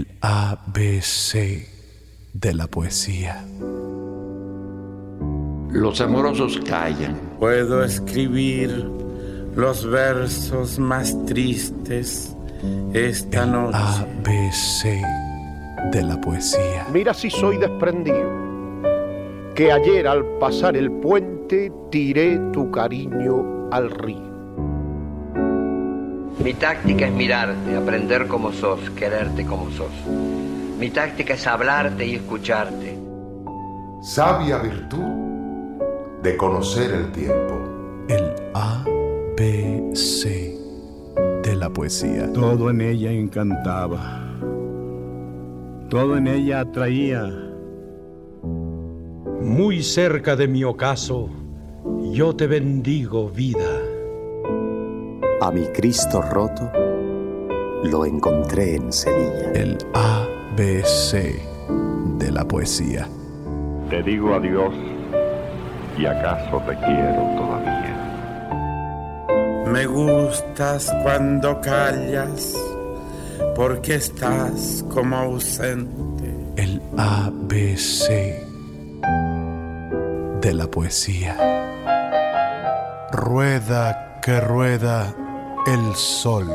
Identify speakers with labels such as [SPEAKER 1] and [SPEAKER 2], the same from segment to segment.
[SPEAKER 1] El ABC de la poesía.
[SPEAKER 2] Los amorosos callan.
[SPEAKER 3] Puedo escribir los versos más tristes esta
[SPEAKER 1] El
[SPEAKER 3] noche.
[SPEAKER 1] ABC de la poesía.
[SPEAKER 4] Mira si soy desprendido, que ayer al pasar el puente tiré tu cariño al río.
[SPEAKER 5] Mi táctica es mirarte, aprender como sos, quererte como sos. Mi táctica es hablarte y escucharte.
[SPEAKER 6] Sabia virtud de conocer el tiempo.
[SPEAKER 1] El ABC de la poesía.
[SPEAKER 7] Todo en ella encantaba. Todo en ella atraía.
[SPEAKER 8] Muy cerca de mi ocaso, yo te bendigo, vida.
[SPEAKER 9] A mi Cristo roto lo encontré en Sevilla.
[SPEAKER 1] El ABC de la poesía.
[SPEAKER 10] Te digo adiós y acaso te quiero todavía.
[SPEAKER 3] Me gustas cuando callas, porque estás como ausente.
[SPEAKER 1] El ABC de la poesía. Rueda que rueda el sol,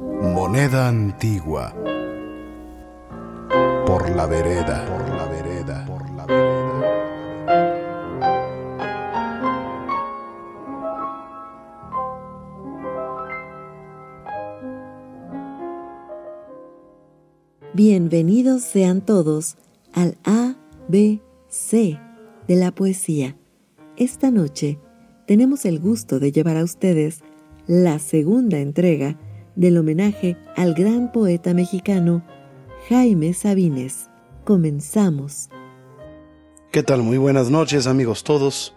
[SPEAKER 1] moneda antigua, por la vereda, por la vereda, por la vereda.
[SPEAKER 11] Bienvenidos sean todos al ABC de la poesía. Esta noche tenemos el gusto de llevar a ustedes la segunda entrega del homenaje al gran poeta mexicano Jaime Sabines. Comenzamos.
[SPEAKER 12] ¿Qué tal? Muy buenas noches amigos todos.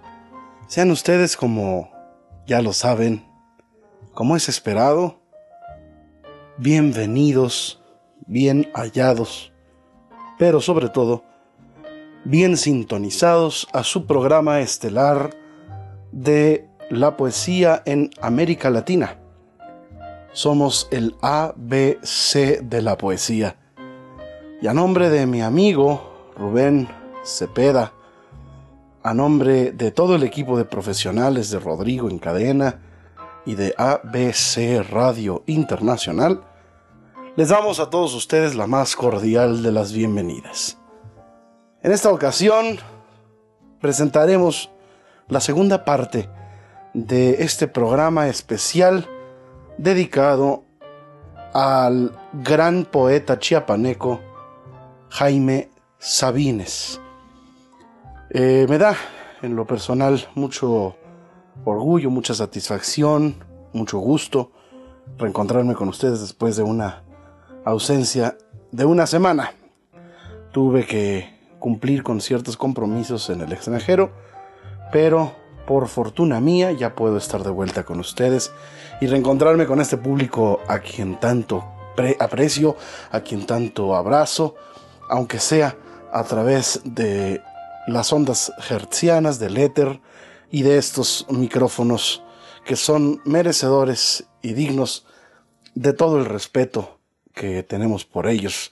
[SPEAKER 12] Sean ustedes como ya lo saben, como es esperado, bienvenidos, bien hallados, pero sobre todo, bien sintonizados a su programa estelar de la poesía en América Latina. Somos el ABC de la poesía. Y a nombre de mi amigo Rubén Cepeda, a nombre de todo el equipo de profesionales de Rodrigo en cadena y de ABC Radio Internacional, les damos a todos ustedes la más cordial de las bienvenidas. En esta ocasión presentaremos la segunda parte de este programa especial dedicado al gran poeta chiapaneco Jaime Sabines. Eh, me da en lo personal mucho orgullo, mucha satisfacción, mucho gusto reencontrarme con ustedes después de una ausencia de una semana. Tuve que cumplir con ciertos compromisos en el extranjero, pero por fortuna mía ya puedo estar de vuelta con ustedes y reencontrarme con este público a quien tanto aprecio, a quien tanto abrazo, aunque sea a través de las ondas hertzianas del éter y de estos micrófonos que son merecedores y dignos de todo el respeto que tenemos por ellos.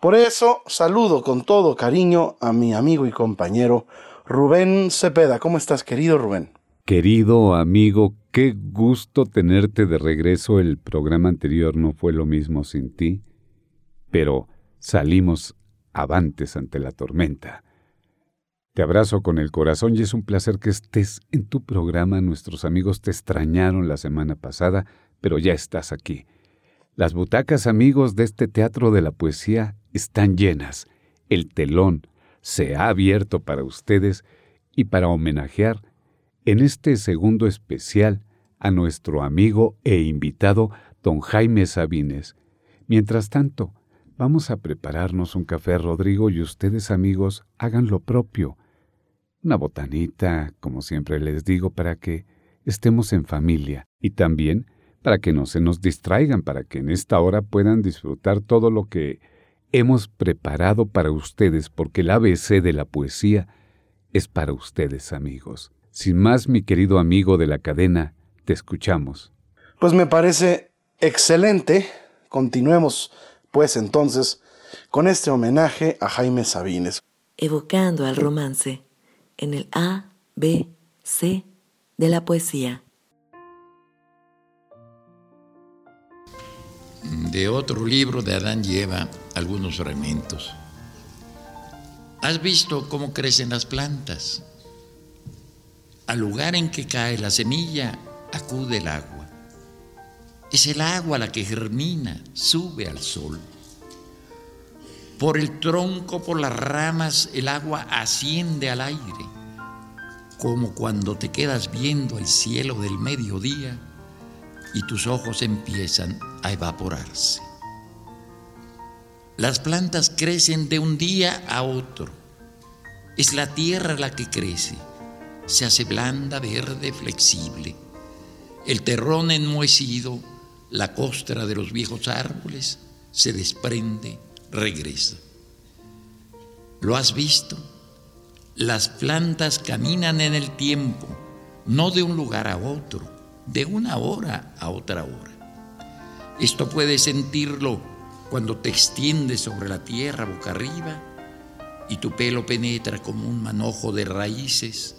[SPEAKER 12] Por eso saludo con todo cariño a mi amigo y compañero Rubén Cepeda. ¿Cómo estás, querido Rubén?
[SPEAKER 13] Querido amigo, qué gusto tenerte de regreso. El programa anterior no fue lo mismo sin ti, pero salimos avantes ante la tormenta. Te abrazo con el corazón y es un placer que estés en tu programa. Nuestros amigos te extrañaron la semana pasada, pero ya estás aquí. Las butacas, amigos, de este teatro de la poesía están llenas. El telón se ha abierto para ustedes y para homenajear en este segundo especial a nuestro amigo e invitado don Jaime Sabines. Mientras tanto, vamos a prepararnos un café, Rodrigo, y ustedes, amigos, hagan lo propio. Una botanita, como siempre les digo, para que estemos en familia y también para que no se nos distraigan, para que en esta hora puedan disfrutar todo lo que hemos preparado para ustedes, porque el ABC de la poesía es para ustedes, amigos. Sin más, mi querido amigo de la cadena, te escuchamos.
[SPEAKER 12] Pues me parece excelente. Continuemos pues entonces con este homenaje a Jaime Sabines.
[SPEAKER 11] Evocando al romance en el A, B, C de la poesía.
[SPEAKER 2] De otro libro de Adán lleva algunos fragmentos. ¿Has visto cómo crecen las plantas? Al lugar en que cae la semilla acude el agua. Es el agua la que germina, sube al sol. Por el tronco, por las ramas, el agua asciende al aire, como cuando te quedas viendo el cielo del mediodía y tus ojos empiezan a evaporarse. Las plantas crecen de un día a otro. Es la tierra la que crece. Se hace blanda, verde, flexible. El terrón enmohecido, la costra de los viejos árboles, se desprende, regresa. ¿Lo has visto? Las plantas caminan en el tiempo, no de un lugar a otro, de una hora a otra hora. Esto puedes sentirlo cuando te extiendes sobre la tierra boca arriba y tu pelo penetra como un manojo de raíces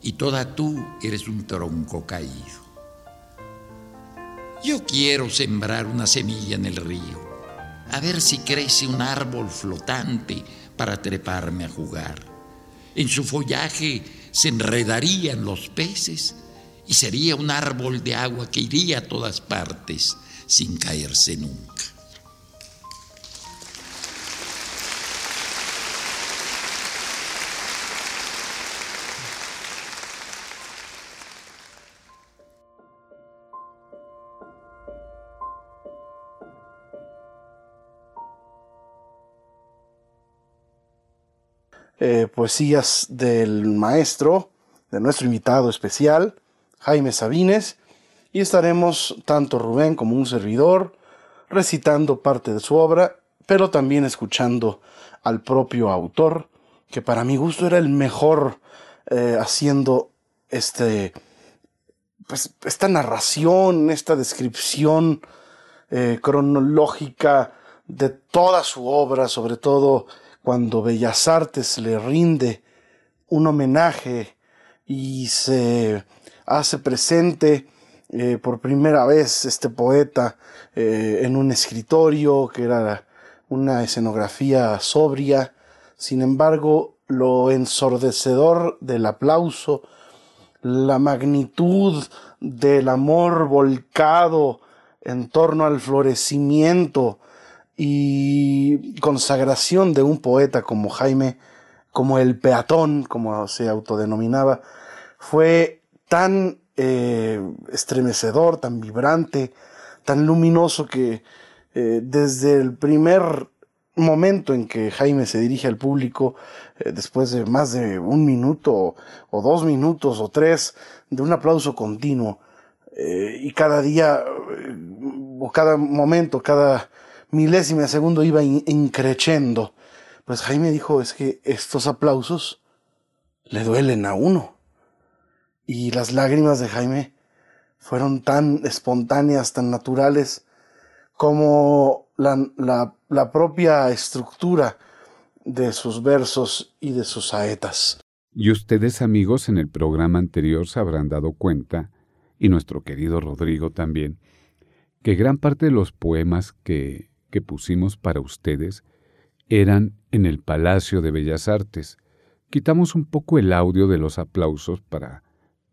[SPEAKER 2] y toda tú eres un tronco caído. Yo quiero sembrar una semilla en el río, a ver si crece un árbol flotante para treparme a jugar. En su follaje se enredarían los peces y sería un árbol de agua que iría a todas partes sin caerse nunca.
[SPEAKER 12] Eh, poesías del maestro, de nuestro invitado especial, Jaime Sabines, y estaremos tanto Rubén como un servidor recitando parte de su obra, pero también escuchando al propio autor, que para mi gusto era el mejor eh, haciendo este, pues, esta narración, esta descripción eh, cronológica de toda su obra, sobre todo cuando Bellas Artes le rinde un homenaje y se hace presente eh, por primera vez este poeta eh, en un escritorio que era una escenografía sobria, sin embargo lo ensordecedor del aplauso, la magnitud del amor volcado en torno al florecimiento y consagración de un poeta como Jaime, como el peatón, como se autodenominaba, fue tan eh, estremecedor, tan vibrante, tan luminoso que eh, desde el primer momento en que Jaime se dirige al público, eh, después de más de un minuto o dos minutos o tres de un aplauso continuo, y cada día o cada momento, cada milésima de segundo iba increchendo. Pues Jaime dijo, es que estos aplausos le duelen a uno. Y las lágrimas de Jaime fueron tan espontáneas, tan naturales, como la, la propia estructura de sus versos y de sus saetas.
[SPEAKER 13] Y ustedes amigos en el programa anterior se habrán dado cuenta, y nuestro querido Rodrigo también, que gran parte de los poemas que que pusimos para ustedes eran en el Palacio de Bellas Artes. Quitamos un poco el audio de los aplausos para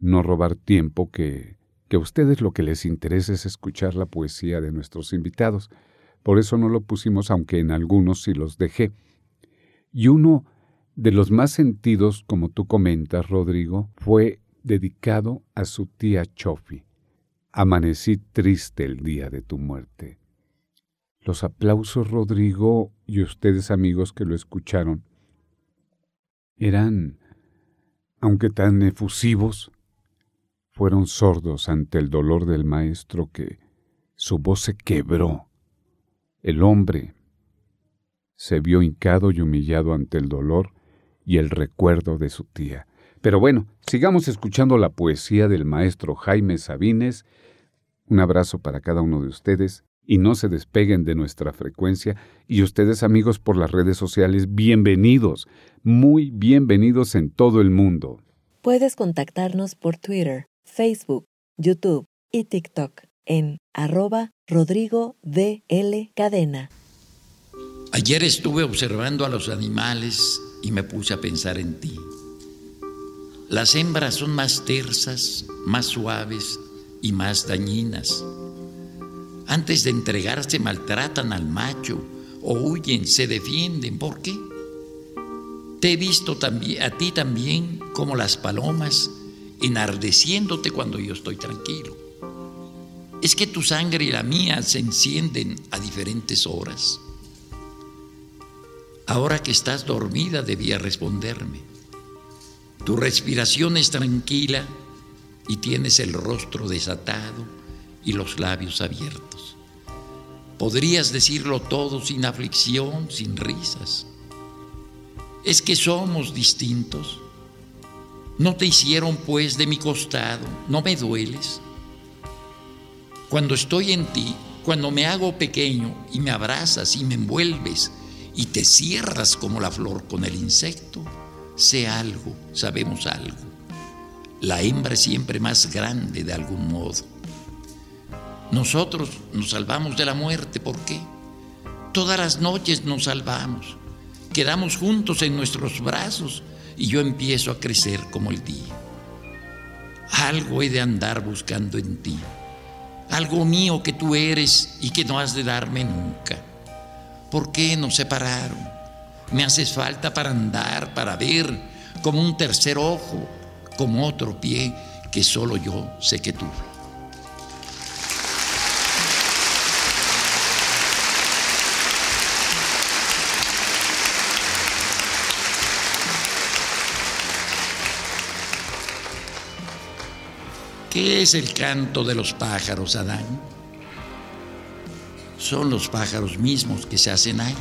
[SPEAKER 13] no robar tiempo que, que a ustedes lo que les interesa es escuchar la poesía de nuestros invitados. Por eso no lo pusimos, aunque en algunos sí los dejé. Y uno de los más sentidos, como tú comentas, Rodrigo, fue dedicado a su tía Chofi. Amanecí triste el día de tu muerte. Los aplausos, Rodrigo, y ustedes amigos que lo escucharon, eran, aunque tan efusivos, fueron sordos ante el dolor del maestro que su voz se quebró. El hombre se vio hincado y humillado ante el dolor y el recuerdo de su tía. Pero bueno, sigamos escuchando la poesía del maestro Jaime Sabines. Un abrazo para cada uno de ustedes y no se despeguen de nuestra frecuencia. Y ustedes amigos por las redes sociales, bienvenidos, muy bienvenidos en todo el mundo.
[SPEAKER 11] Puedes contactarnos por Twitter, Facebook, YouTube y TikTok en arroba Rodrigo DL Cadena.
[SPEAKER 2] Ayer estuve observando a los animales y me puse a pensar en ti. Las hembras son más tersas, más suaves y más dañinas. Antes de entregarse maltratan al macho o huyen, se defienden. ¿Por qué? Te he visto también, a ti también como las palomas enardeciéndote cuando yo estoy tranquilo. Es que tu sangre y la mía se encienden a diferentes horas. Ahora que estás dormida debía responderme. Tu respiración es tranquila y tienes el rostro desatado y los labios abiertos. Podrías decirlo todo sin aflicción, sin risas. Es que somos distintos. No te hicieron pues de mi costado, no me dueles. Cuando estoy en ti, cuando me hago pequeño y me abrazas y me envuelves y te cierras como la flor con el insecto, sé algo, sabemos algo. La hembra es siempre más grande de algún modo. Nosotros nos salvamos de la muerte, ¿por qué? Todas las noches nos salvamos, quedamos juntos en nuestros brazos y yo empiezo a crecer como el día. Algo he de andar buscando en ti, algo mío que tú eres y que no has de darme nunca. ¿Por qué nos separaron? Me haces falta para andar, para ver, como un tercer ojo, como otro pie que solo yo sé que tuve. ¿Qué es el canto de los pájaros, Adán? Son los pájaros mismos que se hacen aire.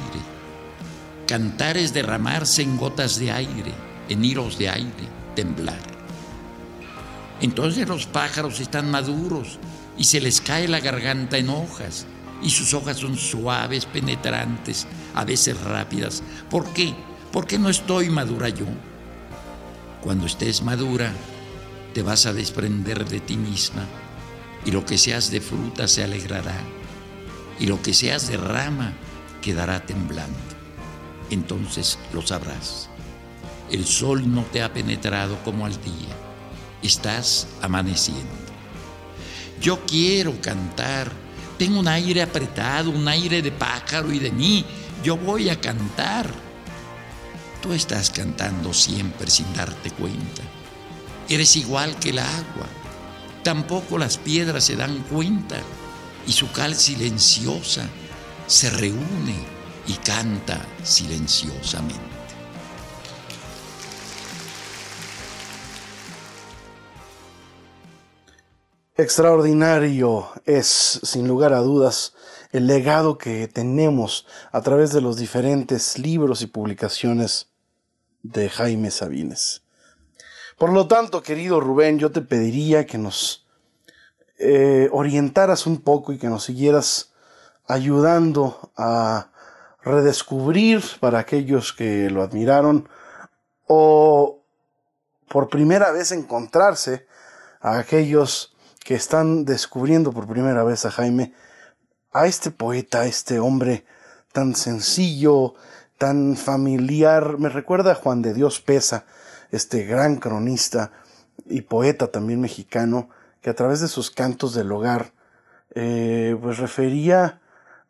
[SPEAKER 2] Cantar es derramarse en gotas de aire, en hilos de aire, temblar. Entonces los pájaros están maduros y se les cae la garganta en hojas y sus hojas son suaves, penetrantes, a veces rápidas. ¿Por qué? Porque no estoy madura yo. Cuando estés madura, te vas a desprender de ti misma y lo que seas de fruta se alegrará y lo que seas de rama quedará temblando. Entonces lo sabrás. El sol no te ha penetrado como al día. Estás amaneciendo. Yo quiero cantar. Tengo un aire apretado, un aire de pájaro y de mí. Yo voy a cantar. Tú estás cantando siempre sin darte cuenta. Eres igual que el agua. Tampoco las piedras se dan cuenta y su cal silenciosa se reúne y canta silenciosamente.
[SPEAKER 12] Extraordinario es, sin lugar a dudas, el legado que tenemos a través de los diferentes libros y publicaciones de Jaime Sabines. Por lo tanto, querido Rubén, yo te pediría que nos eh, orientaras un poco y que nos siguieras ayudando a redescubrir para aquellos que lo admiraron o por primera vez encontrarse a aquellos que están descubriendo por primera vez a Jaime, a este poeta, a este hombre tan sencillo, tan familiar, me recuerda a Juan de Dios Pesa, este gran cronista y poeta también mexicano, que a través de sus cantos del hogar, eh, pues refería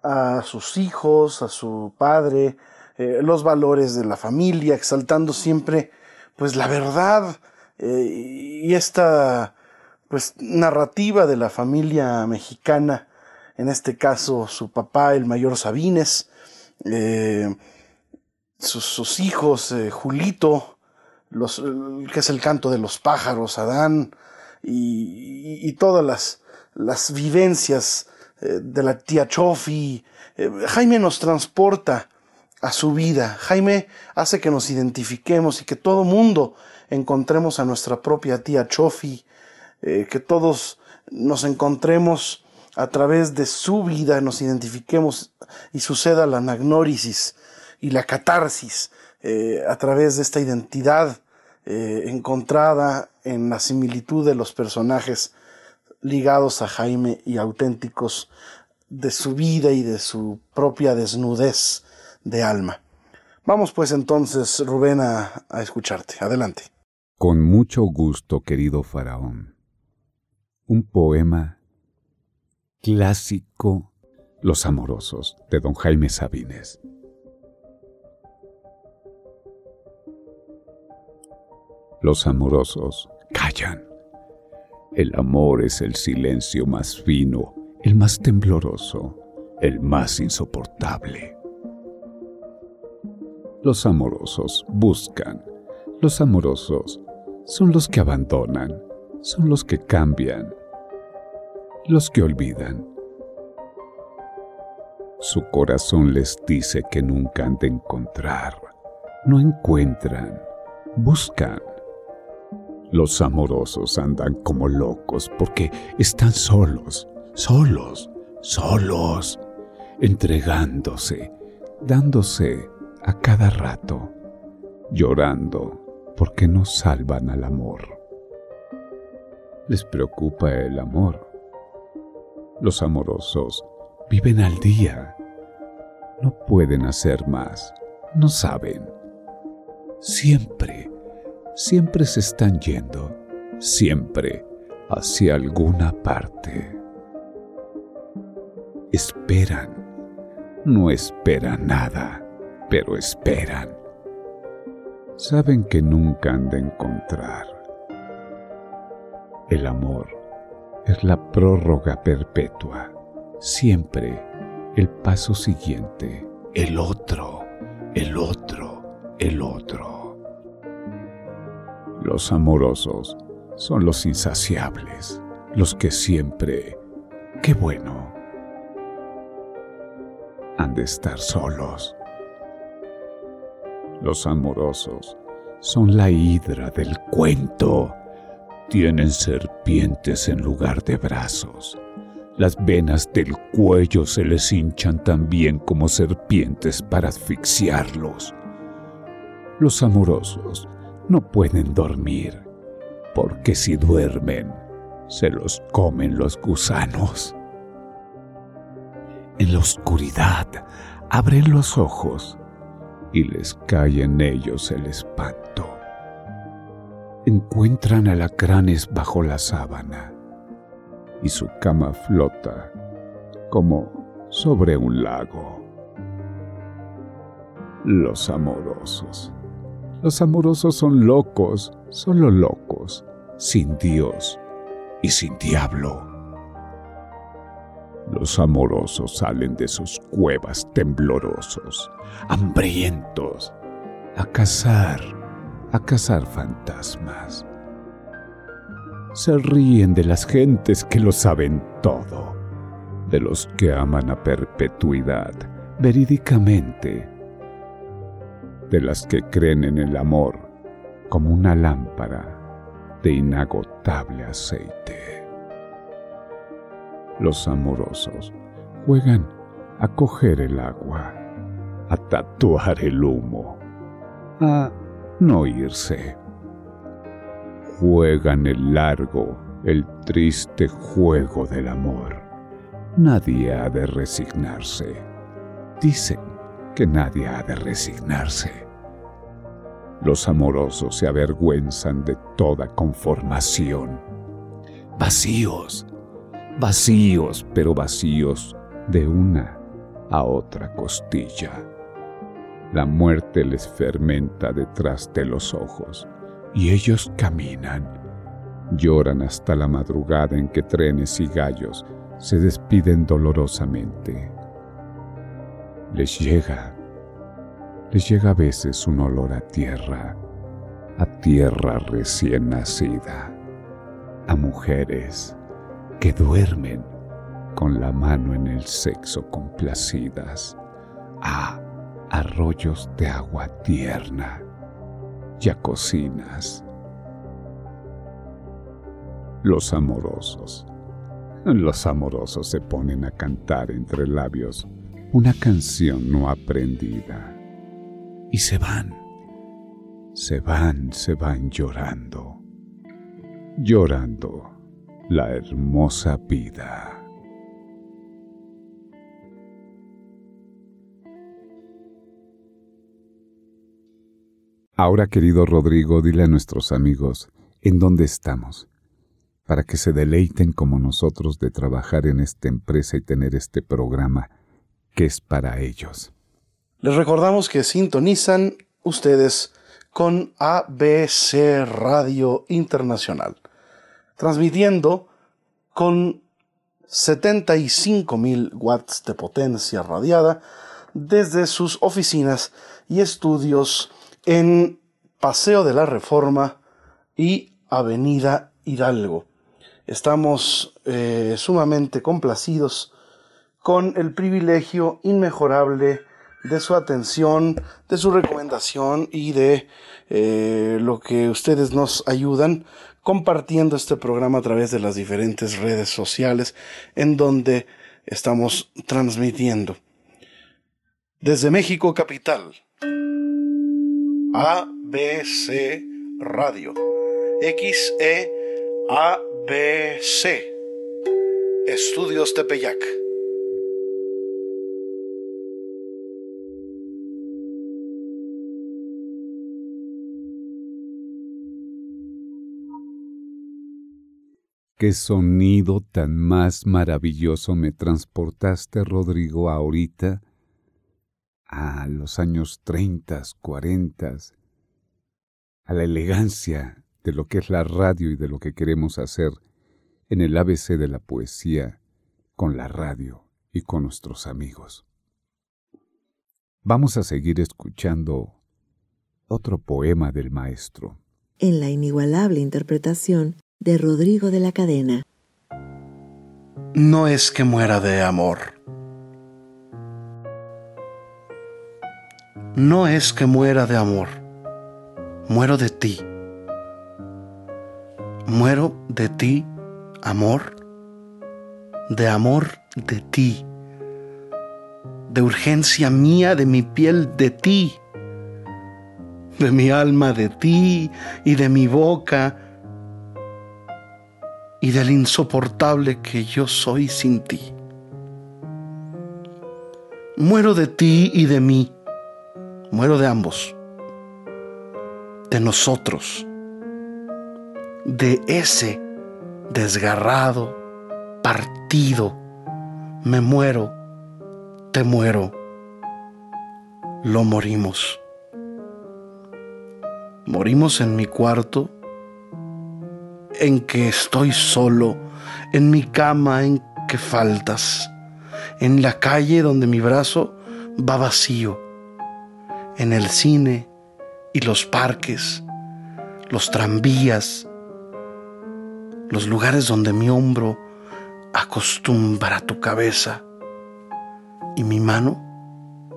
[SPEAKER 12] a sus hijos, a su padre, eh, los valores de la familia, exaltando siempre pues la verdad eh, y esta pues narrativa de la familia mexicana, en este caso su papá, el mayor Sabines, sus, sus, hijos, Julito, los, que es el canto de los pájaros, Adán, y, y, todas las, las vivencias eh, de la tía Chofi. Eh, Jaime nos transporta a su vida. Jaime hace que nos identifiquemos y que todo mundo encontremos a nuestra propia tía Chofi, eh, que todos nos encontremos a través de su vida nos identifiquemos y suceda la anagnórisis y la catarsis eh, a través de esta identidad eh, encontrada en la similitud de los personajes ligados a Jaime y auténticos de su vida y de su propia desnudez de alma. Vamos pues entonces, Rubén, a, a escucharte. Adelante.
[SPEAKER 13] Con mucho gusto, querido faraón. Un poema clásico Los Amorosos de don Jaime Sabines. Los amorosos callan. El amor es el silencio más fino, el más tembloroso, el más insoportable. Los amorosos buscan. Los amorosos son los que abandonan, son los que cambian, los que olvidan. Su corazón les dice que nunca han de encontrar, no encuentran, buscan. Los amorosos andan como locos porque están solos, solos, solos, entregándose, dándose a cada rato, llorando porque no salvan al amor. Les preocupa el amor los amorosos viven al día. No pueden hacer más. No saben. Siempre, siempre se están yendo. Siempre hacia alguna parte. Esperan. No esperan nada, pero esperan. Saben que nunca han de encontrar. El amor es la prórroga perpetua. Siempre el paso siguiente, el otro, el otro, el otro. Los amorosos son los insaciables, los que siempre, qué bueno, han de estar solos. Los amorosos son la hidra del cuento tienen serpientes en lugar de brazos. Las venas del cuello se les hinchan también como serpientes para asfixiarlos. Los amorosos no pueden dormir, porque si duermen, se los comen los gusanos. En la oscuridad abren los ojos y les cae en ellos el espanto encuentran alacranes bajo la sábana y su cama flota como sobre un lago. Los amorosos. Los amorosos son locos, solo locos, sin Dios y sin diablo. Los amorosos salen de sus cuevas temblorosos, hambrientos, a cazar a cazar fantasmas. Se ríen de las gentes que lo saben todo, de los que aman a perpetuidad, verídicamente, de las que creen en el amor como una lámpara de inagotable aceite. Los amorosos juegan a coger el agua, a tatuar el humo, a no irse. Juegan el largo, el triste juego del amor. Nadie ha de resignarse. Dicen que nadie ha de resignarse. Los amorosos se avergüenzan de toda conformación. Vacíos, vacíos, pero vacíos de una a otra costilla. La muerte les fermenta detrás de los ojos y ellos caminan. Lloran hasta la madrugada en que trenes y gallos se despiden dolorosamente. Les llega, les llega a veces un olor a tierra, a tierra recién nacida, a mujeres que duermen con la mano en el sexo complacidas, a arroyos de agua tierna y a cocinas. Los amorosos Los amorosos se ponen a cantar entre labios una canción no aprendida. Y se van, se van, se van llorando, llorando la hermosa vida. Ahora, querido Rodrigo, dile a nuestros amigos en dónde estamos, para que se deleiten como nosotros de trabajar en esta empresa y tener este programa que es para ellos.
[SPEAKER 12] Les recordamos que sintonizan ustedes con ABC Radio Internacional, transmitiendo con 75.000 watts de potencia radiada desde sus oficinas y estudios en Paseo de la Reforma y Avenida Hidalgo. Estamos eh, sumamente complacidos con el privilegio inmejorable de su atención, de su recomendación y de eh, lo que ustedes nos ayudan compartiendo este programa a través de las diferentes redes sociales en donde estamos transmitiendo. Desde México Capital, ABC Radio, XE ABC, Estudios Tepeyac.
[SPEAKER 13] Qué sonido tan más maravilloso me transportaste, Rodrigo, ahorita a los años 30, 40, a la elegancia de lo que es la radio y de lo que queremos hacer en el ABC de la poesía con la radio y con nuestros amigos. Vamos a seguir escuchando otro poema del maestro.
[SPEAKER 11] En la inigualable interpretación de Rodrigo de la Cadena.
[SPEAKER 12] No es que muera de amor. No es que muera de amor. Muero de ti. Muero de ti, amor. De amor de ti. De urgencia mía, de mi piel de ti. De mi alma de ti y de mi boca y del insoportable que yo soy sin ti. Muero de ti y de mí, muero de ambos, de nosotros, de ese desgarrado, partido, me muero, te muero, lo morimos. Morimos en mi cuarto en que estoy solo, en mi cama en que faltas, en la calle donde mi brazo va vacío, en el cine y los parques, los tranvías, los lugares donde mi hombro acostumbra tu cabeza y mi mano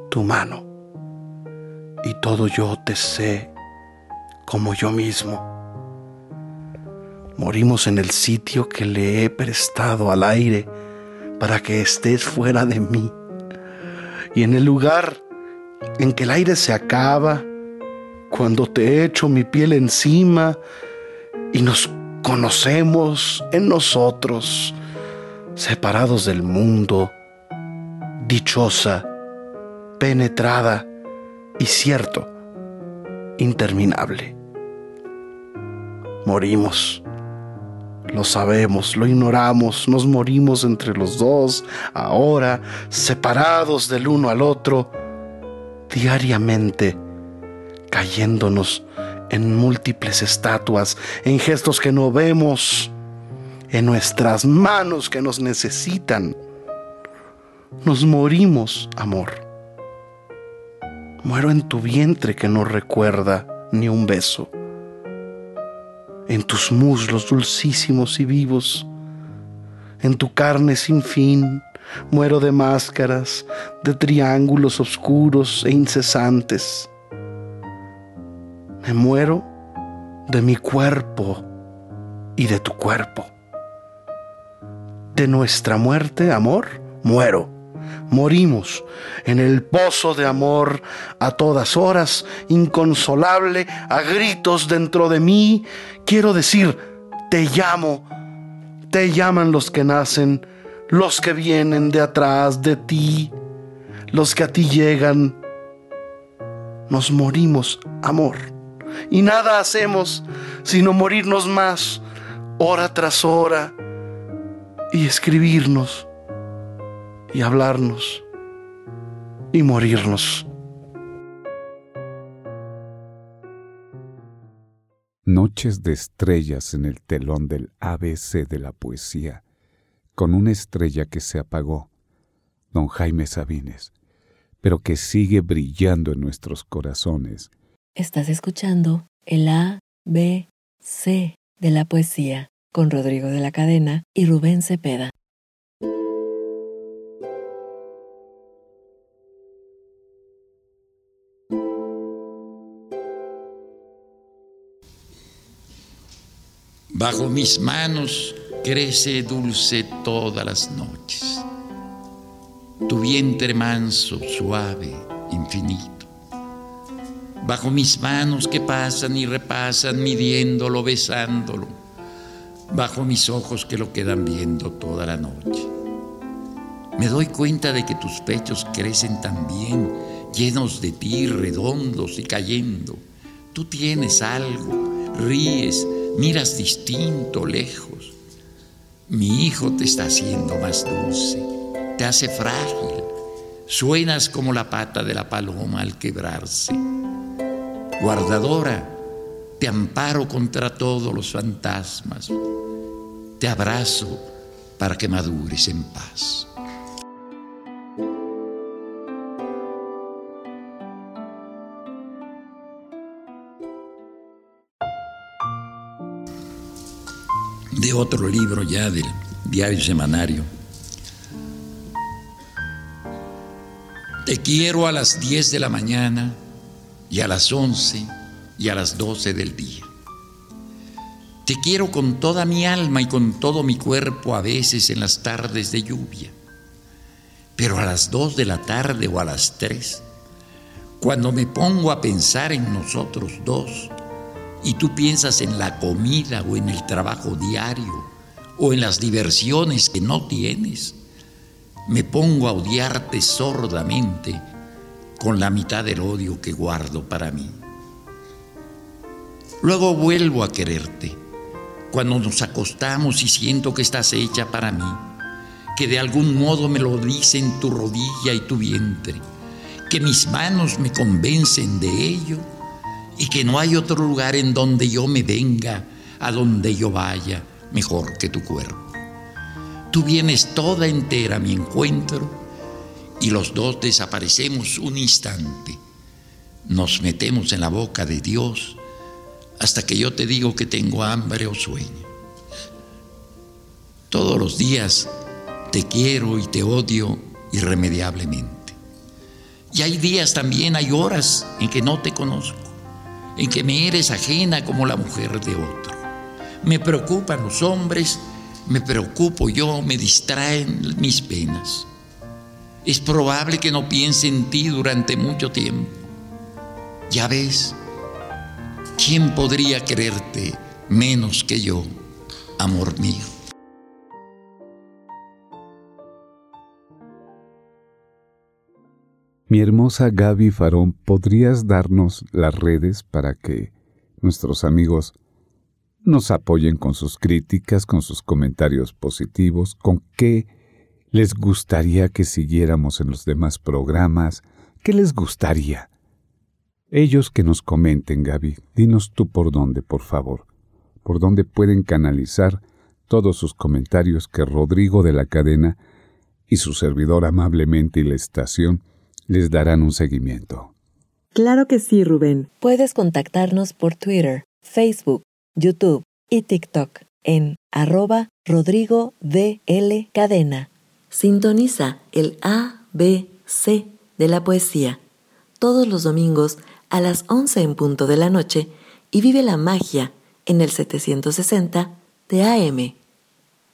[SPEAKER 12] tu mano, y todo yo te sé como yo mismo. Morimos en el sitio que le he prestado al aire para que estés fuera de mí. Y en el lugar en que el aire se acaba, cuando te echo mi piel encima y nos conocemos en nosotros, separados del mundo, dichosa, penetrada y cierto, interminable. Morimos lo sabemos, lo ignoramos, nos morimos entre los dos, ahora, separados del uno al otro, diariamente, cayéndonos en múltiples estatuas, en gestos que no vemos, en nuestras manos que nos necesitan. Nos morimos, amor. Muero en tu vientre que no recuerda ni un beso en tus muslos dulcísimos y vivos, en tu carne sin fin, muero de máscaras, de triángulos oscuros e incesantes. Me muero de mi cuerpo y de tu cuerpo, de nuestra muerte, amor, muero. Morimos en el pozo de amor a todas horas, inconsolable, a gritos dentro de mí. Quiero decir, te llamo, te llaman los que nacen, los que vienen de atrás de ti, los que a ti llegan. Nos morimos, amor, y nada hacemos sino morirnos más, hora tras hora, y escribirnos, y hablarnos, y morirnos.
[SPEAKER 13] Noches de estrellas en el telón del ABC de la poesía, con una estrella que se apagó, don Jaime Sabines, pero que sigue brillando en nuestros corazones.
[SPEAKER 11] Estás escuchando el A, B, C de la poesía con Rodrigo de la Cadena y Rubén Cepeda.
[SPEAKER 2] Bajo mis manos crece dulce todas las noches. Tu vientre manso, suave, infinito. Bajo mis manos que pasan y repasan, midiéndolo, besándolo. Bajo mis ojos que lo quedan viendo toda la noche. Me doy cuenta de que tus pechos crecen también, llenos de ti, redondos y cayendo. Tú tienes algo, ríes, miras distinto, lejos. Mi hijo te está haciendo más dulce, te hace frágil, suenas como la pata de la paloma al quebrarse. Guardadora, te amparo contra todos los fantasmas, te abrazo para que madures en paz. De otro libro ya del diario semanario. Te quiero a las 10 de la mañana y a las 11 y a las 12 del día. Te quiero con toda mi alma y con todo mi cuerpo a veces en las tardes de lluvia. Pero a las 2 de la tarde o a las 3, cuando me pongo a pensar en nosotros dos, y tú piensas en la comida o en el trabajo diario o en las diversiones que no tienes, me pongo a odiarte sordamente con la mitad del odio que guardo para mí. Luego vuelvo a quererte cuando nos acostamos y siento que estás hecha para mí, que de algún modo me lo dicen tu rodilla y tu vientre, que mis manos me convencen de ello y que no hay otro lugar en donde yo me venga, a donde yo vaya, mejor que tu cuerpo. Tú vienes toda entera a mi encuentro y los dos desaparecemos un instante. Nos metemos en la boca de Dios hasta que yo te digo que tengo hambre o sueño. Todos los días te quiero y te odio irremediablemente. Y hay días también, hay horas en que no te conozco en que me eres ajena como la mujer de otro. Me preocupan los hombres, me preocupo yo, me distraen mis penas. Es probable que no piense en ti durante mucho tiempo. Ya ves, ¿quién podría quererte menos que yo, amor mío?
[SPEAKER 13] Mi hermosa Gaby Farón, ¿podrías darnos las redes para que nuestros amigos nos apoyen con sus críticas, con sus comentarios positivos, con qué les gustaría que siguiéramos en los demás programas, qué les gustaría? Ellos que nos comenten, Gaby, dinos tú por dónde, por favor, por dónde pueden canalizar todos sus comentarios que Rodrigo de la cadena y su servidor amablemente y la estación les darán un seguimiento.
[SPEAKER 11] Claro que sí, Rubén. Puedes contactarnos por Twitter, Facebook, YouTube y TikTok en arroba Rodrigo DL Cadena. Sintoniza el ABC de la poesía todos los domingos a las 11 en punto de la noche y vive la magia en el 760 de AM.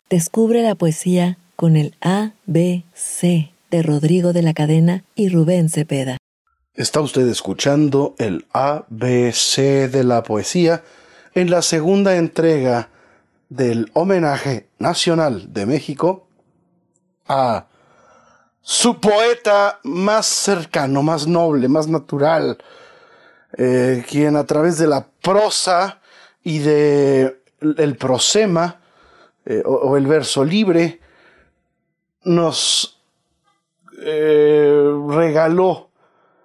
[SPEAKER 11] Descubre la poesía con el ABC de Rodrigo de la Cadena y Rubén Cepeda.
[SPEAKER 12] Está usted escuchando el ABC de la poesía en la segunda entrega del homenaje nacional de México a su poeta más cercano, más noble, más natural, eh, quien a través de la prosa y de el prosema eh, o, el verso libre nos eh, regaló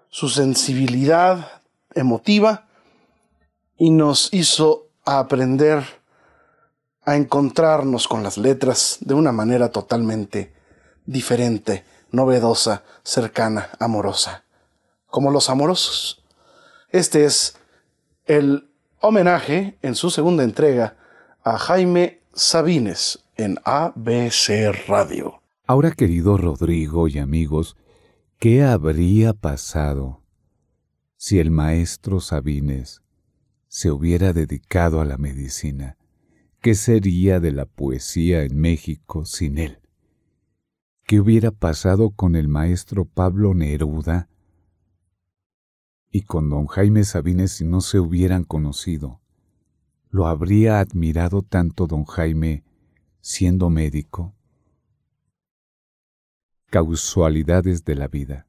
[SPEAKER 12] su sensibilidad emotiva y nos hizo aprender a encontrarnos con las letras de una manera totalmente diferente, novedosa, cercana, amorosa, como los amorosos. Este es el homenaje en su segunda entrega a Jaime Sabines en ABC Radio.
[SPEAKER 13] Ahora, querido Rodrigo y amigos, ¿qué habría pasado si el maestro Sabines se hubiera dedicado a la medicina? ¿Qué sería de la poesía en México sin él? ¿Qué hubiera pasado con el maestro Pablo Neruda y con don Jaime Sabines si no se hubieran conocido? ¿Lo habría admirado tanto don Jaime siendo médico? Causualidades de la vida.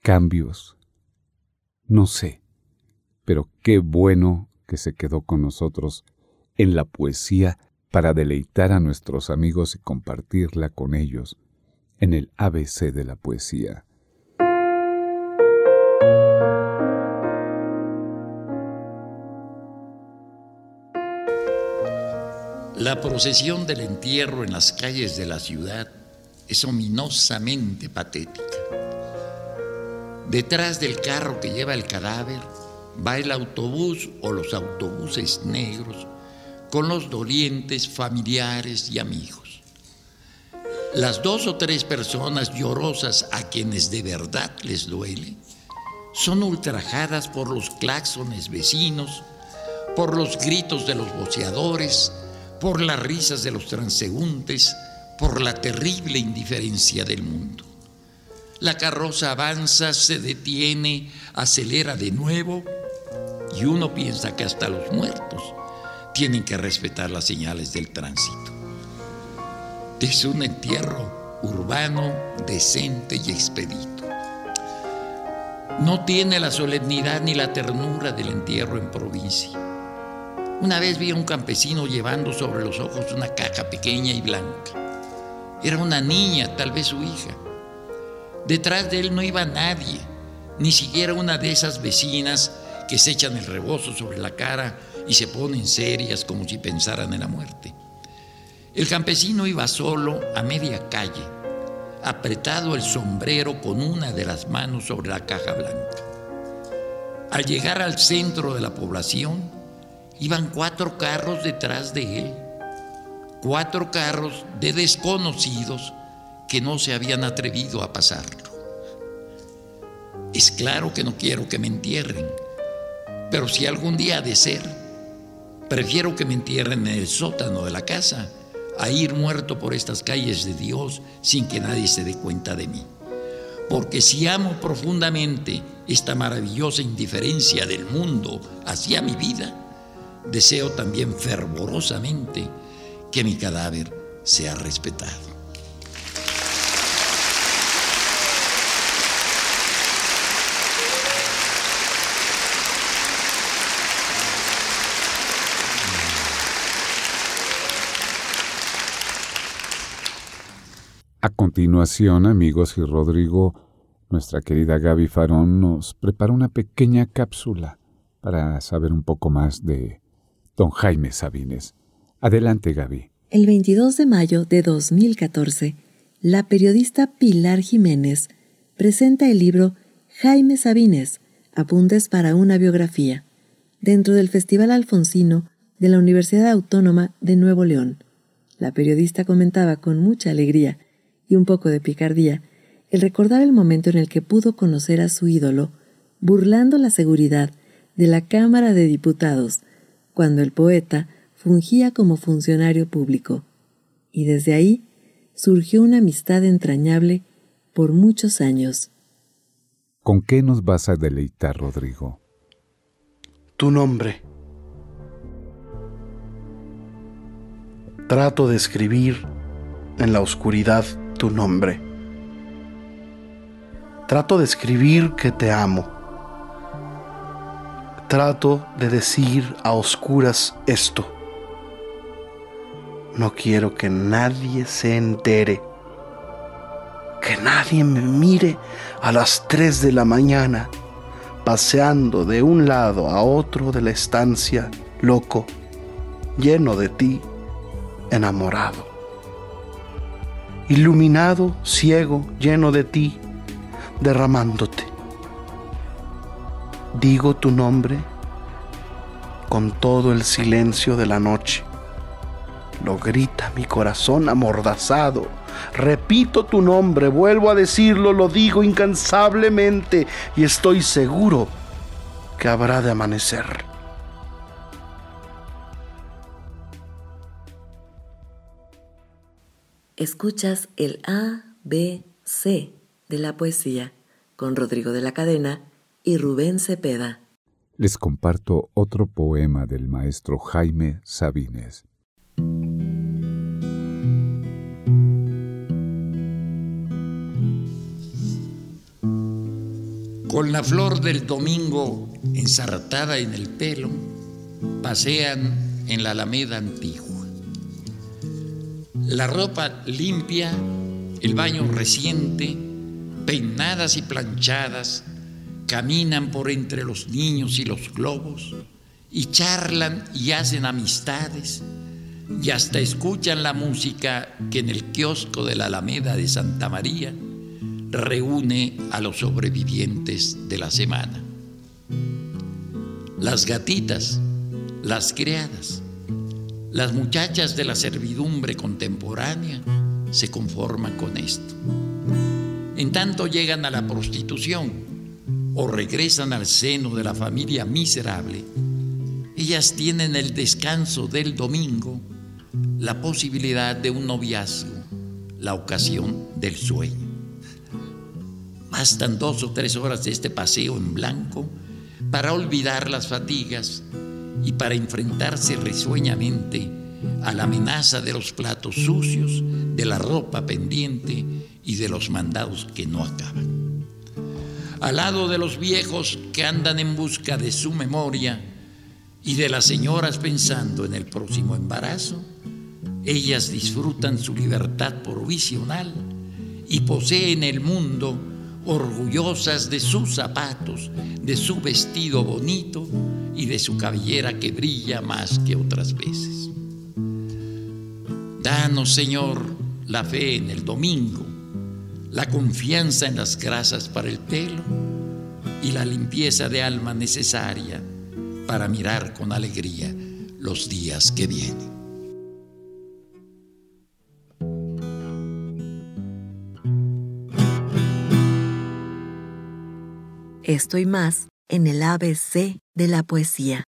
[SPEAKER 13] Cambios. No sé, pero qué bueno que se quedó con nosotros en la poesía para deleitar a nuestros amigos y compartirla con ellos en el ABC de la poesía.
[SPEAKER 2] La procesión del entierro en las calles de la ciudad es ominosamente patética. Detrás del carro que lleva el cadáver va el autobús o los autobuses negros con los dolientes familiares y amigos. Las dos o tres personas llorosas a quienes de verdad les duele son ultrajadas por los claxones vecinos, por los gritos de los boceadores, por las risas de los transeúntes, por la terrible indiferencia del mundo. La carroza avanza, se detiene, acelera de nuevo y uno piensa que hasta los muertos tienen que respetar las señales del tránsito. Es un entierro urbano, decente y expedito. No tiene la solemnidad ni la ternura del entierro en provincia. Una vez vi a un campesino llevando sobre los ojos una caja pequeña y blanca. Era una niña, tal vez su hija. Detrás de él no iba nadie, ni siquiera una de esas vecinas que se echan el rebozo sobre la cara y se ponen serias como si pensaran en la muerte. El campesino iba solo a media calle, apretado el sombrero con una de las manos sobre la caja blanca. Al llegar al centro de la población, iban cuatro carros detrás de él, cuatro carros de desconocidos que no se habían atrevido a pasarlo. Es claro que no quiero que me entierren, pero si algún día ha de ser, Prefiero que me entierren en el sótano de la casa a ir muerto por estas calles de Dios sin que nadie se dé cuenta de mí. Porque si amo profundamente esta maravillosa indiferencia del mundo hacia mi vida, deseo también fervorosamente que mi cadáver sea respetado.
[SPEAKER 13] A continuación, amigos y Rodrigo, nuestra querida Gaby Farón nos prepara una pequeña cápsula para saber un poco más de don Jaime Sabines. Adelante, Gaby.
[SPEAKER 11] El 22 de mayo de 2014, la periodista Pilar Jiménez presenta el libro Jaime Sabines, Apuntes para una biografía, dentro del Festival Alfonsino de la Universidad Autónoma de Nuevo León. La periodista comentaba con mucha alegría y un poco de picardía el recordar el momento en el que pudo conocer a su ídolo, burlando la seguridad de la Cámara de Diputados, cuando el poeta fungía como funcionario público, y desde ahí surgió una amistad entrañable por muchos años.
[SPEAKER 13] ¿Con qué nos vas a deleitar, Rodrigo?
[SPEAKER 12] Tu nombre. Trato de escribir en la oscuridad tu nombre. Trato de escribir que te amo. Trato de decir a oscuras esto. No quiero que nadie se entere. Que nadie me mire a las 3 de la mañana, paseando de un lado a otro de la estancia, loco, lleno de ti, enamorado. Iluminado, ciego, lleno de ti, derramándote. Digo tu nombre con todo el silencio de la noche lo grita mi corazón amordazado. Repito tu nombre, vuelvo a decirlo, lo digo incansablemente y estoy seguro que habrá de amanecer.
[SPEAKER 11] Escuchas el A, B, C de la poesía con Rodrigo de la Cadena y Rubén Cepeda.
[SPEAKER 13] Les comparto otro poema del maestro Jaime Sabines.
[SPEAKER 2] Con la flor del domingo ensartada en el pelo, pasean en la alameda antigua. La ropa limpia, el baño reciente, peinadas y planchadas, caminan por entre los niños y los globos y charlan y hacen amistades y hasta escuchan la música que en el kiosco de la Alameda de Santa María reúne a los sobrevivientes de la semana. Las gatitas, las criadas, las muchachas de la servidumbre contemporánea se conforman con esto. En tanto llegan a la prostitución o regresan al seno de la familia miserable, ellas tienen el descanso del domingo la posibilidad de un noviazgo, la ocasión del sueño. Bastan dos o tres horas de este paseo en blanco para olvidar las fatigas y para enfrentarse risueñamente a la amenaza de los platos sucios, de la ropa pendiente y de los mandados que no acaban. Al lado de los viejos que andan en busca de su memoria y de las señoras pensando en el próximo embarazo, ellas disfrutan su libertad provisional y poseen el mundo orgullosas de sus zapatos, de su vestido bonito y de su cabellera que brilla más que otras veces. Danos, Señor, la fe en el domingo, la confianza en las grasas para el pelo y la limpieza de alma necesaria para mirar con alegría los días que vienen.
[SPEAKER 11] Estoy más en el ABC de la poesía.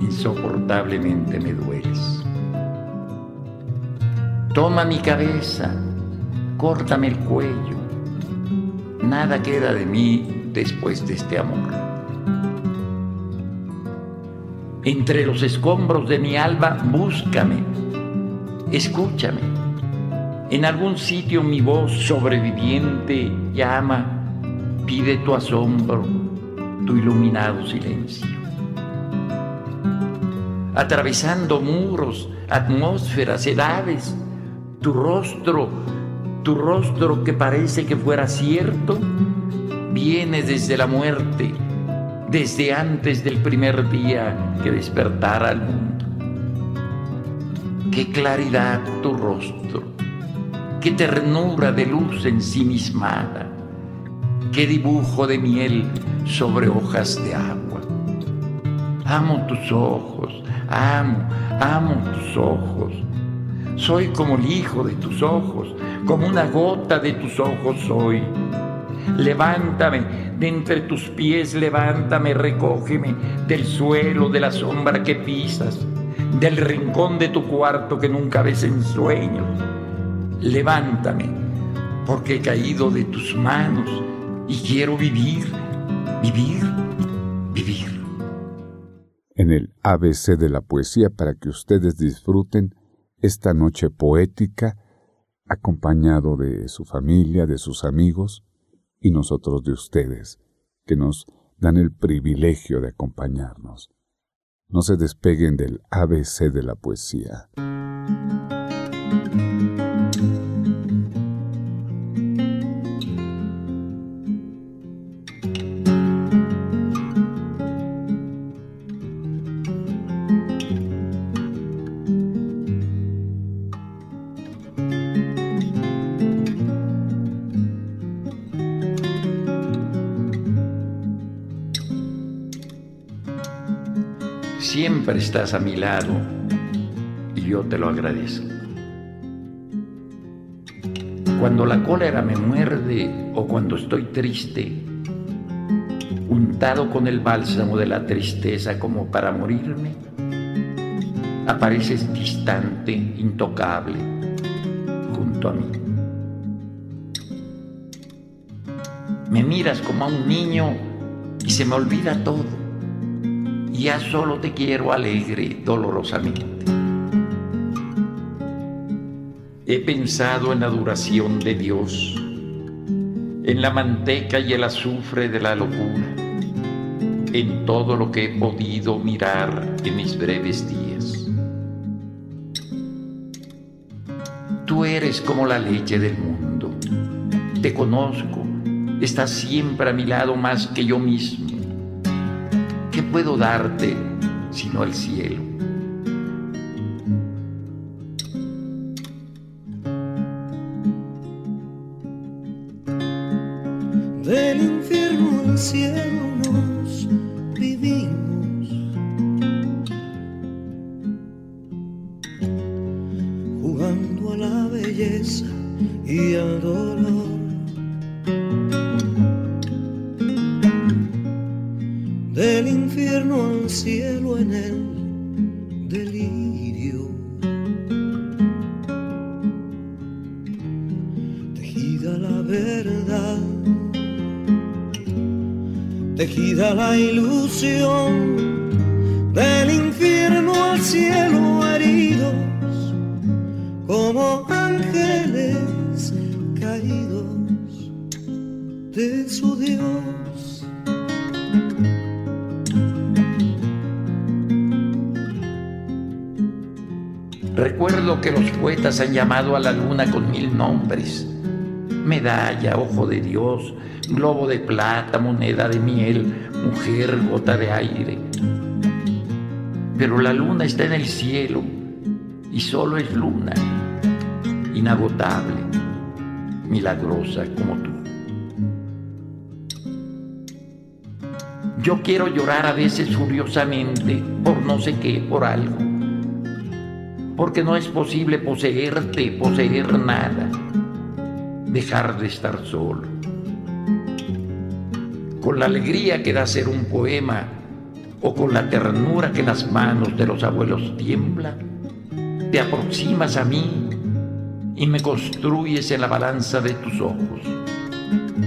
[SPEAKER 2] Insoportablemente me dueles. Toma mi cabeza, córtame el cuello, nada queda de mí después de este amor. Entre los escombros de mi alba, búscame, escúchame. En algún sitio mi voz sobreviviente llama, pide tu asombro, iluminado silencio. Atravesando muros, atmósferas, edades, tu rostro, tu rostro que parece que fuera cierto, viene desde la muerte, desde antes del primer día que despertara al mundo. Qué claridad tu rostro, qué ternura de luz ensimismada, qué dibujo de miel sobre hojas de agua. Amo tus ojos, amo, amo tus ojos. Soy como el hijo de tus ojos, como una gota de tus ojos soy. Levántame de entre tus pies, levántame, recógeme del suelo, de la sombra que pisas, del rincón de tu cuarto que nunca ves en sueños. Levántame, porque he caído de tus manos y quiero vivir, vivir, vivir.
[SPEAKER 13] En el ABC de la poesía para que ustedes disfruten esta noche poética acompañado de su familia, de sus amigos y nosotros de ustedes, que nos dan el privilegio de acompañarnos. No se despeguen del ABC de la poesía.
[SPEAKER 2] Estás a mi lado y yo te lo agradezco. Cuando la cólera me muerde o cuando estoy triste, untado con el bálsamo de la tristeza como para morirme, apareces distante, intocable, junto a mí. Me miras como a un niño y se me olvida todo. Ya solo te quiero alegre dolorosamente. He pensado en la duración de Dios, en la manteca y el azufre de la locura, en todo lo que he podido mirar en mis breves días. Tú eres como la leche del mundo. Te conozco, estás siempre a mi lado más que yo mismo. ¿Qué puedo darte sino el cielo? Llamado a la luna con mil nombres. Medalla, ojo de Dios, globo de plata, moneda de miel, mujer, gota de aire. Pero la luna está en el cielo y solo es luna, inagotable, milagrosa como tú. Yo quiero llorar a veces furiosamente por no sé qué, por algo, porque no es posible poseerte, poseer nada, dejar de estar solo con la alegría que da ser un poema o con la ternura que las manos de los abuelos tiemblan, te aproximas a mí y me construyes en la balanza de tus ojos,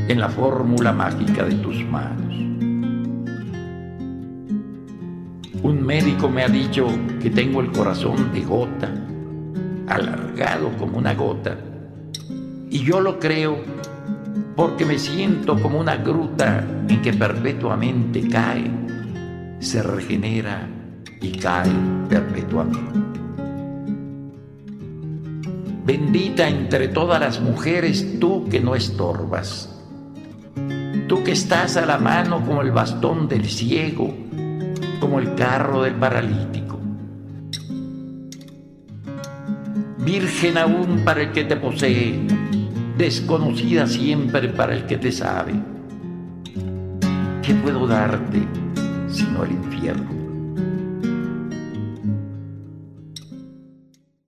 [SPEAKER 2] en la fórmula mágica de tus manos. Un médico me ha dicho que tengo el corazón de gota, alargado como una gota, y yo lo creo porque me siento como una gruta en que perpetuamente cae, se regenera y cae perpetuamente. Bendita entre todas las mujeres tú que no estorbas, Tú que estás a la mano como el bastón del ciego, como el carro del paralítico. Virgen aún para el que te posee, desconocida siempre para el que te sabe. ¿Qué puedo darte sino el infierno?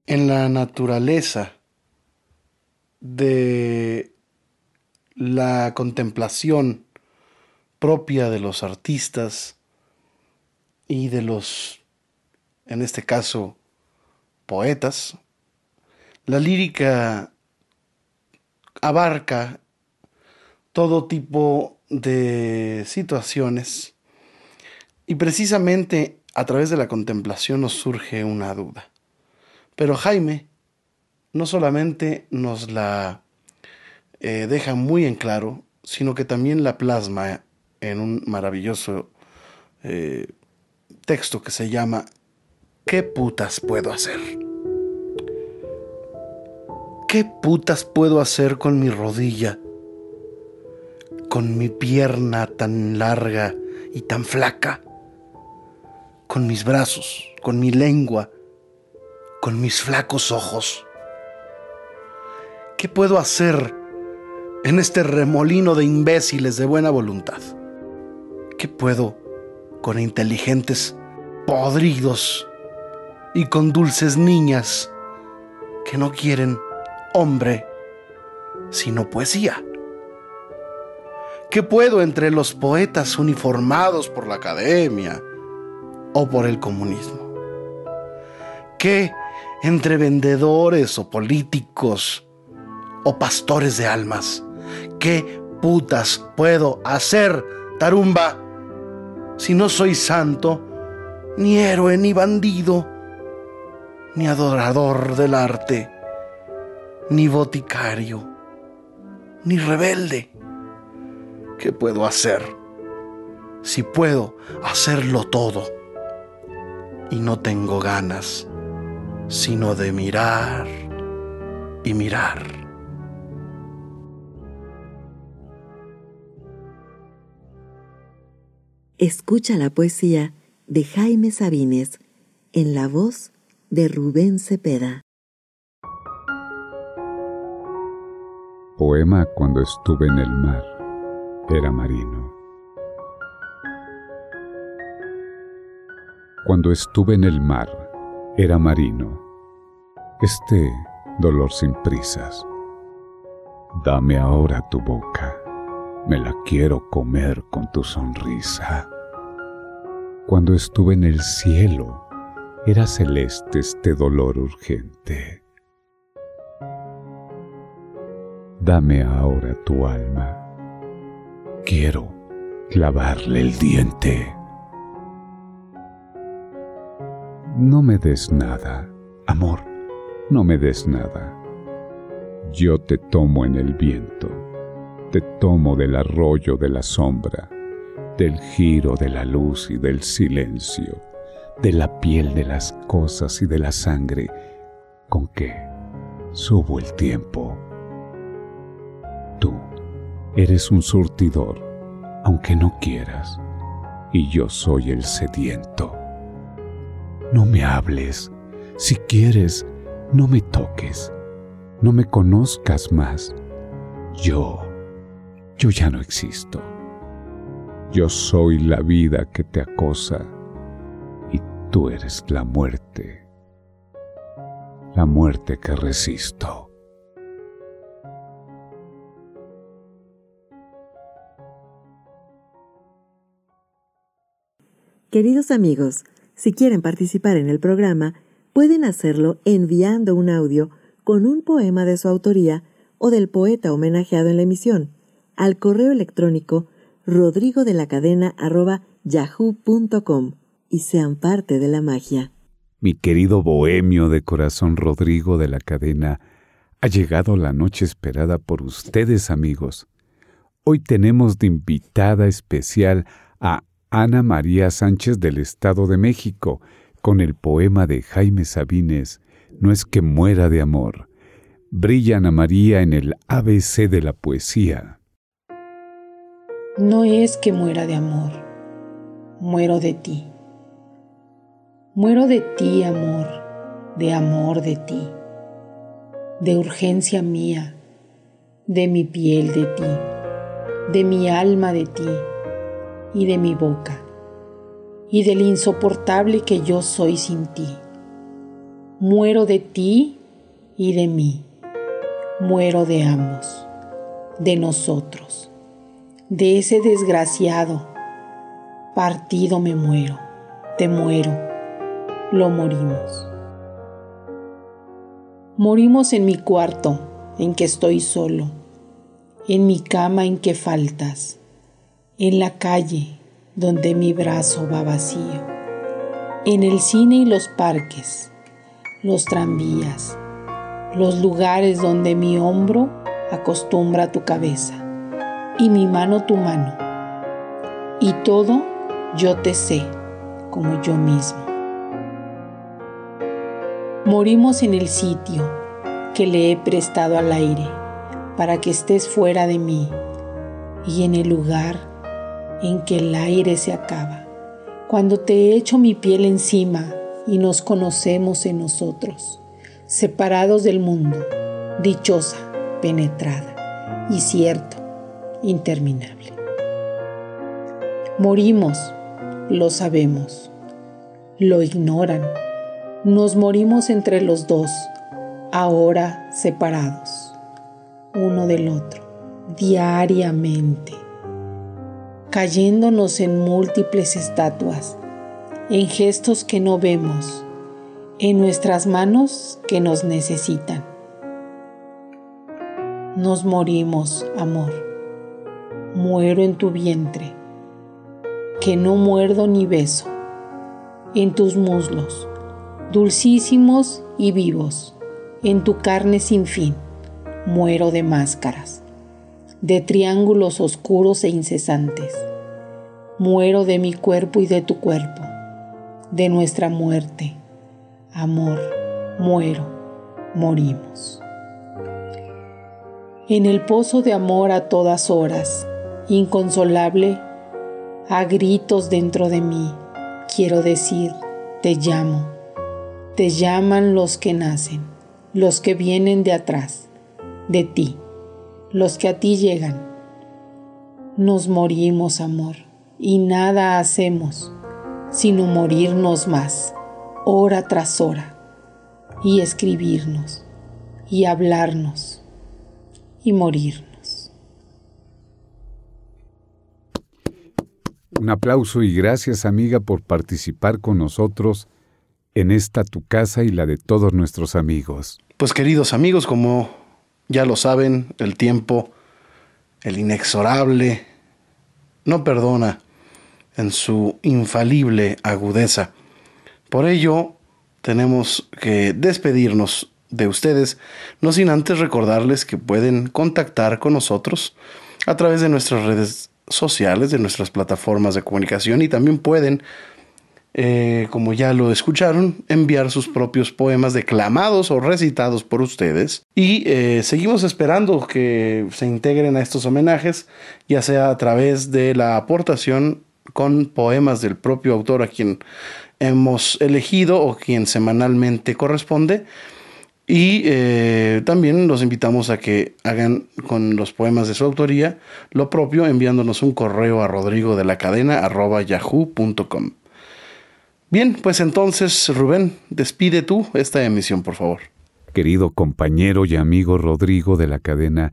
[SPEAKER 12] En la naturaleza de la contemplación propia de los artistas y de los, en este caso, poetas, la lírica abarca todo tipo de situaciones y precisamente a través de la contemplación nos surge una duda. Pero Jaime no solamente nos la eh, deja muy en claro, sino que también la plasma en un maravilloso eh, texto que se llama ¿Qué putas puedo hacer? ¿Qué putas puedo hacer con mi rodilla? Con mi pierna tan larga y tan flaca. Con mis brazos, con mi lengua, con mis flacos ojos. ¿Qué puedo hacer en este remolino de imbéciles de buena voluntad? ¿Qué puedo con inteligentes podridos y con dulces niñas que no quieren hombre sino poesía? ¿Qué puedo entre los poetas uniformados por la academia o por el comunismo? ¿Qué entre vendedores o políticos o pastores de almas? ¿Qué putas puedo hacer, tarumba? Si no soy santo, ni héroe, ni bandido, ni adorador del arte, ni boticario, ni rebelde. ¿Qué puedo hacer? Si puedo hacerlo todo y no tengo ganas sino de mirar y mirar.
[SPEAKER 11] Escucha la poesía de Jaime Sabines en la voz de Rubén Cepeda.
[SPEAKER 13] Poema cuando estuve en el mar. Era marino. Cuando estuve en el mar, era marino. Este dolor sin prisas. Dame ahora tu boca me la quiero comer con tu sonrisa. Cuando estuve en el cielo, era celeste este dolor urgente. Dame ahora tu alma. Quiero clavarle el diente. No me des nada, amor, no me des nada. Yo te tomo en el viento te tomo del arroyo de la sombra, del giro de la luz y del silencio, de la piel de las cosas y de la sangre con que subo el tiempo. Tú eres un surtidor, aunque no quieras, y yo soy el sediento. No me hables, si quieres, no me toques, no me conozcas más. Yo yo ya no existo. Yo soy la vida que te acosa y tú eres la muerte, la muerte que resisto.
[SPEAKER 11] Queridos amigos, si quieren participar en el programa, pueden hacerlo enviando un audio con un poema de su autoría o del poeta homenajeado en la emisión al correo electrónico rodrigo de la cadena yahoo.com y sean parte de la magia.
[SPEAKER 13] Mi querido bohemio de corazón Rodrigo de la cadena, ha llegado la noche esperada por ustedes amigos. Hoy tenemos de invitada especial a Ana María Sánchez del Estado de México con el poema de Jaime Sabines, No es que muera de amor. Brilla Ana María en el ABC de la poesía.
[SPEAKER 14] No es que muera de amor, muero de ti. Muero de ti, amor, de amor de ti, de urgencia mía, de mi piel de ti, de mi alma de ti y de mi boca, y del insoportable que yo soy sin ti. Muero de ti y de mí, muero de ambos, de nosotros, de ese desgraciado. Partido me muero, te muero, lo morimos. Morimos en mi cuarto, en que estoy solo, en mi cama en que faltas, en la calle donde mi brazo va vacío, en el cine y los parques, los tranvías, los lugares donde mi hombro acostumbra tu cabeza y mi mano tu mano, y todo yo te sé como yo mismo. Morimos en el sitio que le he prestado al aire para que estés fuera de mí y en el lugar en que el aire se acaba, cuando te he hecho mi piel encima y nos conocemos en nosotros, separados del mundo, dichosa, penetrada y cierto, interminable. Morimos, lo sabemos, lo ignoran, nos morimos entre los dos, ahora separados, uno del otro, diariamente, cayéndonos en múltiples estatuas, en gestos que no vemos, en nuestras manos que nos necesitan. Nos morimos, amor. Muero en tu vientre, que no muerdo ni beso, en tus muslos, dulcísimos y vivos, en tu carne sin fin. Muero de máscaras, de triángulos oscuros e incesantes. Muero de mi cuerpo y de tu cuerpo, de nuestra muerte amor, muero, morimos. En el pozo de amor a todas horas, inconsolable, a gritos dentro de mí, quiero decir, te llamo. Te llaman los que nacen, los que vienen de atrás, de ti, los que a ti llegan. Nos morimos, amor, y nada hacemos sino morirnos más hora tras hora, y escribirnos, y hablarnos, y morirnos.
[SPEAKER 13] Un aplauso y gracias amiga por participar con nosotros en esta tu casa y la de todos nuestros amigos.
[SPEAKER 12] Pues queridos amigos, como ya lo saben, el tiempo, el inexorable, no perdona en su infalible agudeza. Por ello, tenemos que despedirnos de ustedes, no sin antes recordarles que pueden contactar con nosotros a través de nuestras redes sociales, de nuestras plataformas de comunicación y también pueden, eh, como ya lo escucharon, enviar sus propios poemas declamados o recitados por ustedes. Y eh, seguimos esperando que se integren a estos homenajes, ya sea a través de la aportación con poemas del propio autor a quien hemos elegido o quien semanalmente corresponde. Y eh, también los invitamos a que hagan con los poemas de su autoría lo propio enviándonos un correo a rodrigo de la cadena yahoo.com. Bien, pues entonces Rubén, despide tú esta emisión, por favor.
[SPEAKER 13] Querido compañero y amigo Rodrigo de la cadena,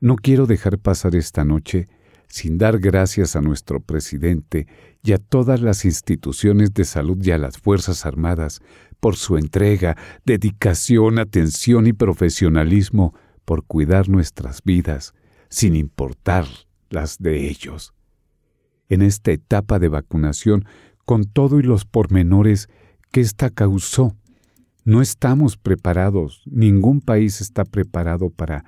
[SPEAKER 13] no quiero dejar pasar esta noche sin dar gracias a nuestro presidente y a todas las instituciones de salud y a las Fuerzas Armadas por su entrega, dedicación, atención y profesionalismo por cuidar nuestras vidas, sin importar las de ellos. En esta etapa de vacunación, con todo y los pormenores que ésta causó, no estamos preparados, ningún país está preparado para,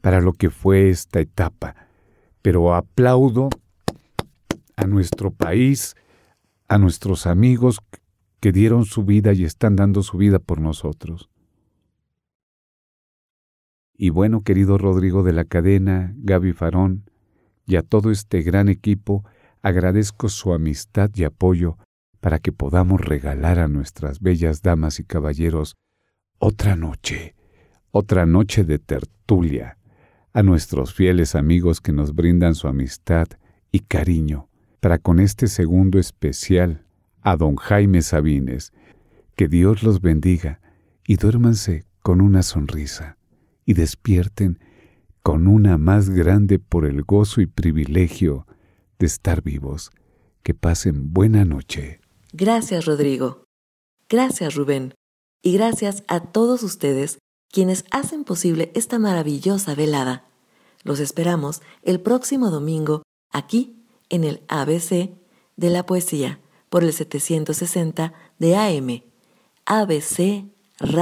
[SPEAKER 13] para lo que fue esta etapa pero aplaudo a nuestro país, a nuestros amigos que dieron su vida y están dando su vida por nosotros. Y bueno, querido Rodrigo de la cadena, Gaby Farón, y a todo este gran equipo agradezco su amistad y apoyo para que podamos regalar a nuestras bellas damas y caballeros otra noche, otra noche de tertulia, a nuestros fieles amigos que nos brindan su amistad y cariño, para con este segundo especial, a don Jaime Sabines, que Dios los bendiga y duérmanse con una sonrisa y despierten con una más grande por el gozo y privilegio de estar vivos. Que pasen buena noche.
[SPEAKER 11] Gracias, Rodrigo. Gracias, Rubén. Y gracias a todos ustedes quienes hacen posible esta maravillosa velada. Los esperamos el próximo domingo aquí en el ABC de la poesía por el 760 de AM. ABC Radio.